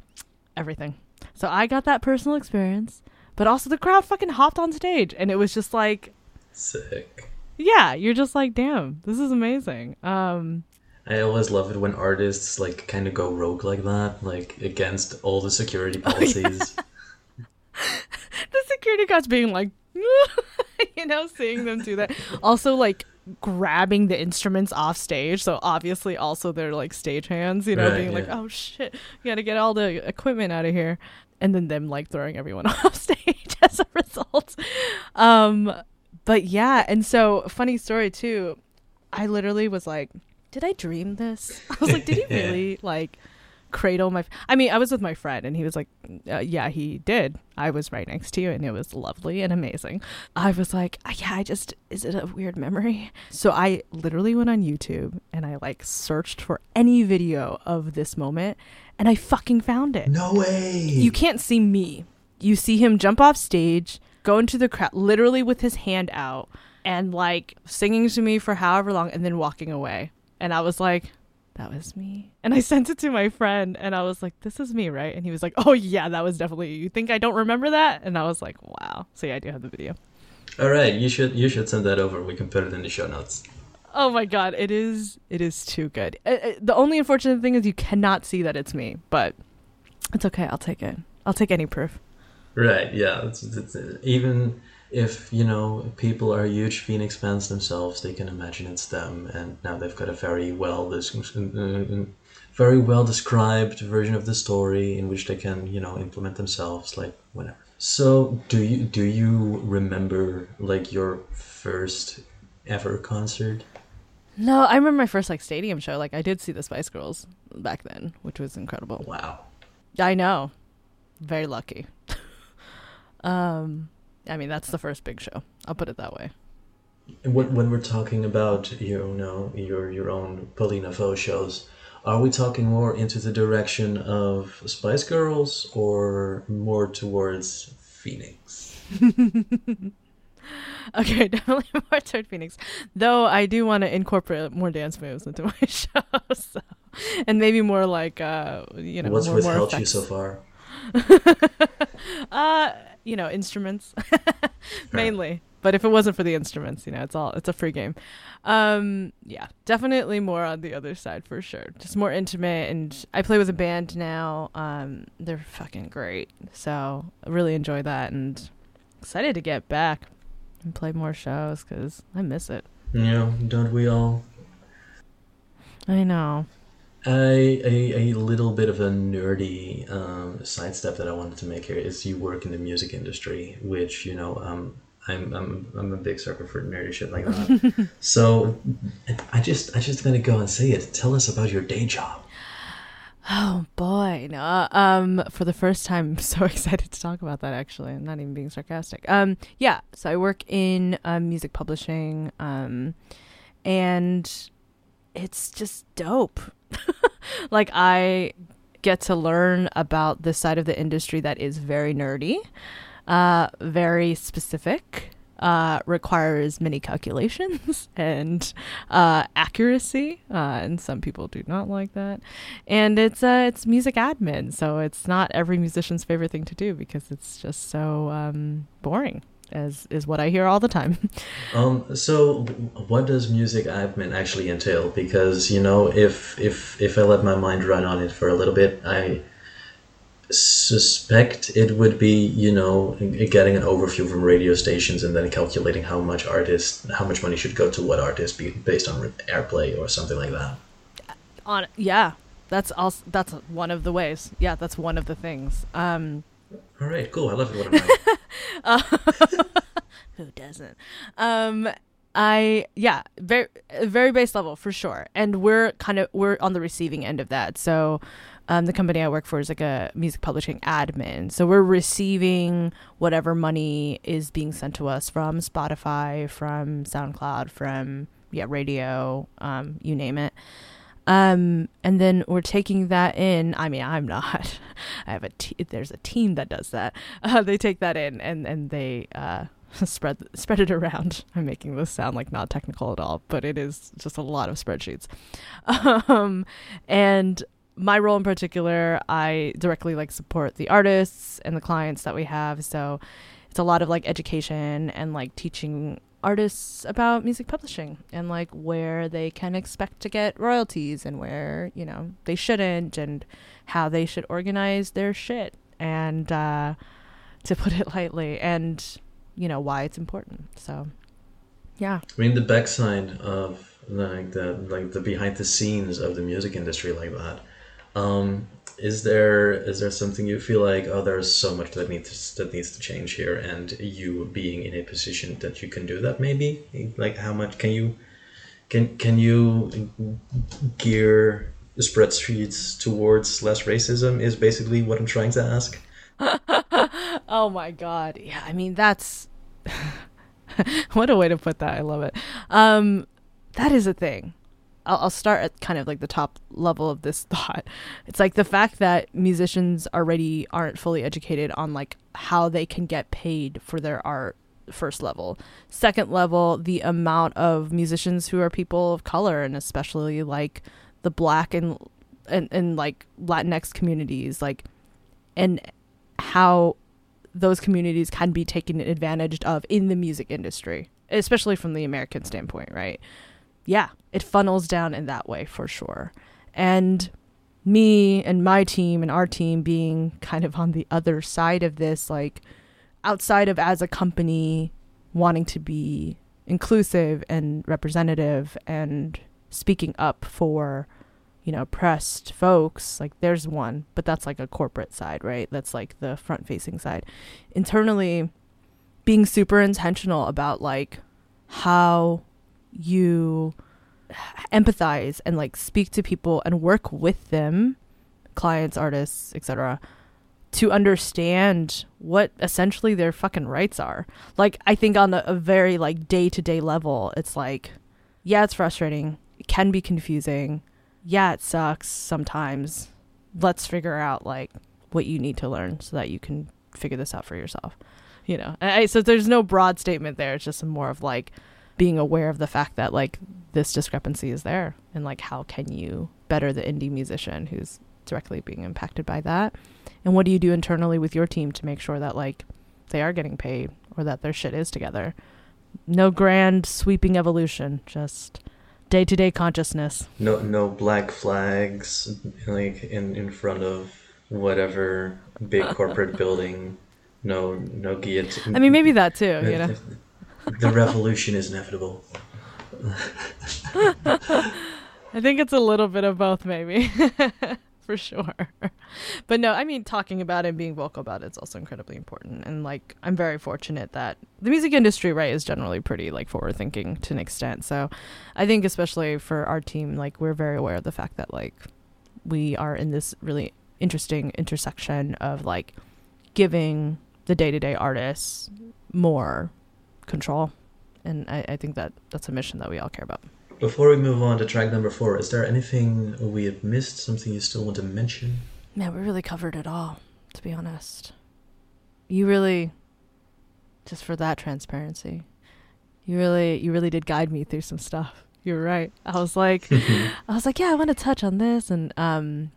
everything. So I got that personal experience, but also the crowd fucking hopped on stage and it was just like Sick. yeah, you're just like damn, this is amazing. Um I always love it when artists like kind of go rogue like that, like against all the security policies. the security guards being like, you know, seeing them do that. Also, like grabbing the instruments off stage. So obviously, also they're like stage hands, you know, Right, being like, oh shit, you gotta get all the equipment out of here. And then them like throwing everyone off stage as a result. Um, but yeah, and so funny story too. I literally was like, did I dream this? I was like, did he really like cradle my? I mean, I was with my friend, and he was like, uh, yeah, he did. I was right next to you, and it was lovely and amazing. I was like, "Uh, yeah, I just is it a weird memory? So I literally went on YouTube and I like searched for any video of this moment, and I fucking found it no way. you can't see me. You see him jump off stage, go into the crowd, literally with his hand out, and like singing to me for however long, and then walking away. And I was like, that was me. And I sent it to my friend, and I was like, this is me, right? And he was like, oh yeah, that was definitely you. You think I don't remember that? And I was like, wow. So yeah, I do have the video. All right, you should you should send that over. We can put it in the show notes. Oh my god, it is it is too good. Uh, uh, the only unfortunate thing is you cannot see that it's me, but it's okay. I'll take it. I'll take any proof. Right? Yeah. It's, it's, even if you know people are huge Phoenix fans themselves, they can imagine it's them, and now they've got a very well this uh, very well described version of the story in which they can you know implement themselves like whatever. So do you do you remember like your first ever concert? No, I remember my first like stadium show. Like I did see the Spice Girls back then, which was incredible. Wow. I know. Very lucky. um I mean that's the first big show. I'll put it that way. When, when we're talking about you know your your own Paulina Vo shows, are we talking more into the direction of Spice Girls or more towards Phoenix? Okay, definitely more Toad Phoenix. Though I do want to incorporate more dance moves into my show, so. and maybe more like uh, you know, What's more, more withheld you so far? uh, you know, instruments mainly. But if it wasn't for the instruments, you know, it's all it's a free game. Um, yeah, definitely more on the other side for sure. Just more intimate, and I play with a band now. Um, they're fucking great, so I really enjoy that, and excited to get back and play more shows because I miss it. Know, don't we all? I know. A, a, a little bit of a nerdy um, sidestep that I wanted to make here is you work in the music industry, which you know um, I'm, I'm I'm a big sucker for nerdy shit like that. so I just I just gonna go and say it. Tell us about your day job. Oh boy, no. Um, for the first time, I'm so excited to talk about that. Actually, I'm not even being sarcastic. Um, yeah. So I work in um, music publishing, um, and it's just dope. like I get to learn about this side of the industry that is very nerdy, uh, very specific. Uh, requires many calculations and uh, accuracy, uh, and some people do not like that. And it's uh, it's music admin, so it's not every musician's favorite thing to do because it's just so um, boring, as is what I hear all the time. Um, so what does music admin actually entail? Because you know, if if if I let my mind run on it for a little bit, I suspect it would be you know getting an overview from radio stations and then calculating how much artist how much money should go to what artist be based on airplay or something like that. On yeah, that's also that's one of the ways. Yeah, that's one of the things. Um, All right, cool. I love it. What am I? who doesn't um i yeah very very base level for sure and we're kind of we're on the receiving end of that so um, the company i work for is like a music publishing admin so we're receiving whatever money is being sent to us from spotify from soundcloud from yeah radio um, you name it um, and then we're taking that in. I mean, I'm not. I have a te- there's a team that does that. Uh, they take that in and and they uh, spread spread it around. I'm making this sound like not technical at all, but it is just a lot of spreadsheets. Um, and my role in particular, I directly like support the artists and the clients that we have. So it's a lot of like education and like teaching artists about music publishing and like where they can expect to get royalties and where you know they shouldn't and how they should organize their shit and uh to put it lightly and you know why it's important so yeah I mean, the backside of like the like the behind the scenes of the music industry like that. Um, is there is there something you feel like oh there's so much that needs that needs to change here and you being in a position that you can do that maybe? Like how much can you can can you gear the spreadsheets towards less racism is basically what I'm trying to ask. oh my god. Yeah i mean that's what a way to put that. I love it. Um that is a thing I'll, I'll start at kind of like the top level of this thought it's like the fact that musicians already aren't fully educated on like how they can get paid for their art first level second level the amount of musicians who are people of color and especially like the black and and, and like latinx communities like and how those communities can be taken advantage of in the music industry, especially from the American standpoint, right? Yeah, it funnels down in that way for sure. And me and my team and our team being kind of on the other side of this, like outside of as a company wanting to be inclusive and representative and speaking up for you know, oppressed folks, like there's one, but that's like a corporate side, right? That's like the front facing side. Internally, being super intentional about like how you empathize and like speak to people and work with them, clients, artists, etc., to understand what essentially their fucking rights are. Like I think on a, a very like day to day level, it's like, yeah, it's frustrating. It can be confusing yeah, it sucks sometimes. Let's figure out like what you need to learn so that you can figure this out for yourself. you know. I, so there's no broad statement there. It's just more of like being aware of the fact that like this discrepancy is there and like how can you better the indie musician who's directly being impacted by that and what do you do internally with your team to make sure that like they are getting paid or that their shit is together no grand sweeping evolution just day-to-day consciousness No, no black flags like in in front of whatever big corporate building. No, no guillotine. i mean maybe that too you know the revolution is inevitable. I think it's a little bit of both, maybe. For sure. But no, I mean, talking about it and being vocal about it is also incredibly important. And like, I'm very fortunate that the music industry, right, is generally pretty like forward thinking to an extent. So I think, especially for our team, like, we're very aware of the fact that like we are in this really interesting intersection of like giving the day to day artists more control. And I, I think that that's a mission that we all care about. Before we move on to track number four, is there anything we have missed? Something you still want to mention? Man, we really covered it all, to be honest. You really just for that transparency. You really you really did guide me through some stuff. You're right. I was like I was like, yeah, I want to touch on this and um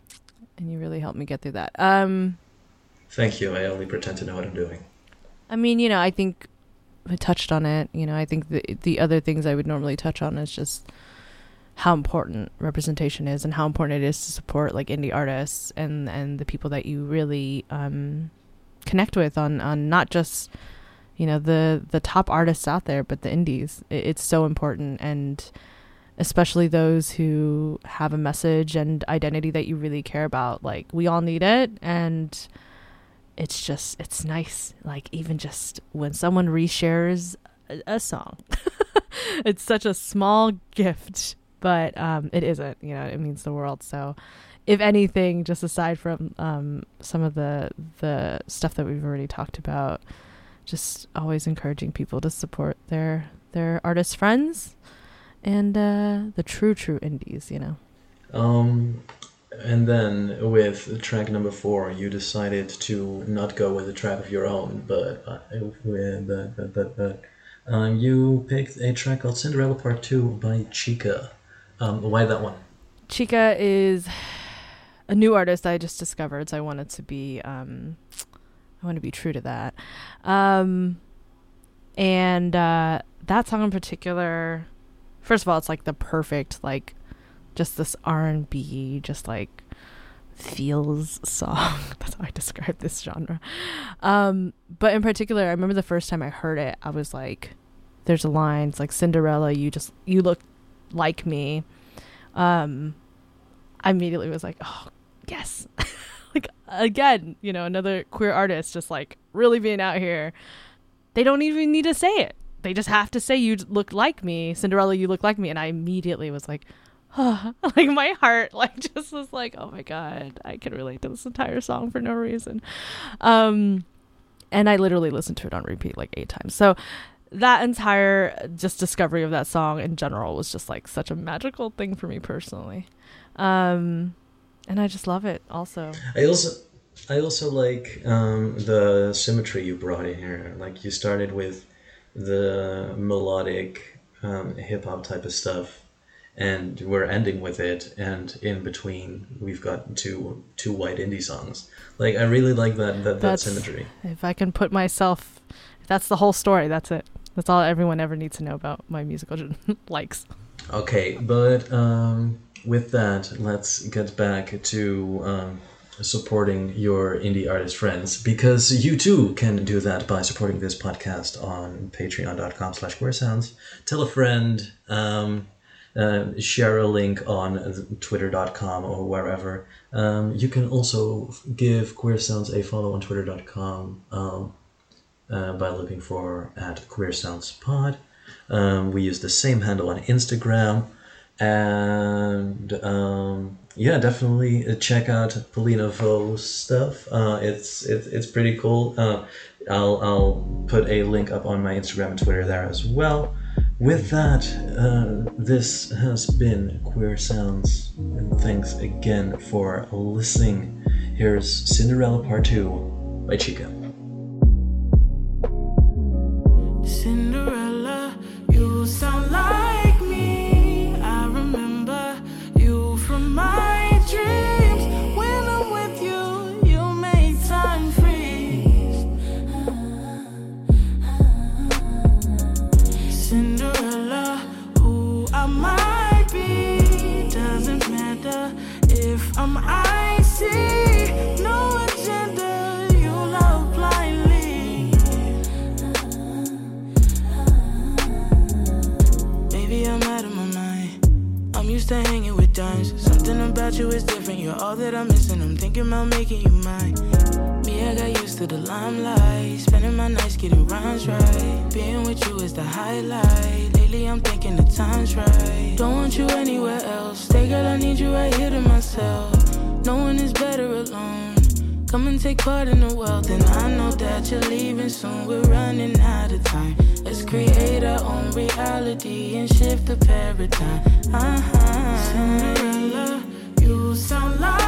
and you really helped me get through that. Um Thank you. I only pretend to know what I'm doing. I mean, you know, I think I touched on it. You know, I think the the other things I would normally touch on is just how important representation is and how important it is to support like indie artists and and the people that you really um connect with on on not just you know the the top artists out there but the indies it, it's so important and especially those who have a message and identity that you really care about like we all need it and it's just it's nice like even just when someone reshares a, a song. It's such a small gift but um it isn't you know it means the world. So if anything just aside from um some of the the stuff that we've already talked about just always encouraging people to support their their artist friends and uh the true true indies you know? Um, and then with track number four, you decided to not go with a track of your own, but but but but, but you picked a track called Cinderella Part Two by Chica. Um, why that one? Chica is a new artist I just discovered, so I wanted to be um I want to be true to that. Um and uh that song in particular first of all it's like the perfect like just this R&B just like feels song. That's how I describe this genre. Um but in particular I remember the first time I heard it I was like there's a line it's like Cinderella you just you look like me um I immediately was like, oh yes. like again, you know, another queer artist just like really being out here. They don't even need to say it. They just have to say you look like me, Cinderella, you look like me, and I immediately was like, like my heart like just was like, oh my god, I can relate to this entire song for no reason. Um and I literally listened to it on repeat like eight times. So that entire just discovery of that song in general was just like such a magical thing for me personally um and i just love it also I also I also like um, the symmetry you brought in here. Like you started with the melodic um, hip hop type of stuff, and we're ending with it. And in between, we've got two two white indie songs. Like I really like that that, that symmetry. if i can put myself that's the whole story that's it that's all everyone ever needs to know about my musical likes Okay, but um, with that, let's get back to um, supporting your indie artist friends because you too can do that by supporting this podcast on patreon.com slash queersounds. Tell a friend, um, uh, share a link on twitter.com or wherever. Um, you can also give Queer Sounds a follow on twitter.com um, uh, by looking for at Queer Sounds Pod. Um, we use the same handle on Instagram. And um, yeah, definitely uh, check out Paulina Vo's stuff. Uh, it's it's it's pretty cool. Uh, I'll I'll put a link up on my Instagram and Twitter there as well. With that, uh, this has been Queer Sounds, and thanks again for listening. Here's Cinderella Part 2 by Chica. Cinderella. About you is different. You're all that I'm missing. I'm thinking about making you mine. Me, I got used to the limelight. Spending my nights getting rhymes right. Being with you is the highlight. Lately, I'm thinking the time's right. Don't want you anywhere else. Stay, girl, I need you right here to myself. No one is better alone. Come and take part in the world, and I know that you're leaving soon. We're running out of time. Let's create our own reality and shift the paradigm. Uh-huh. Cinderella, sound like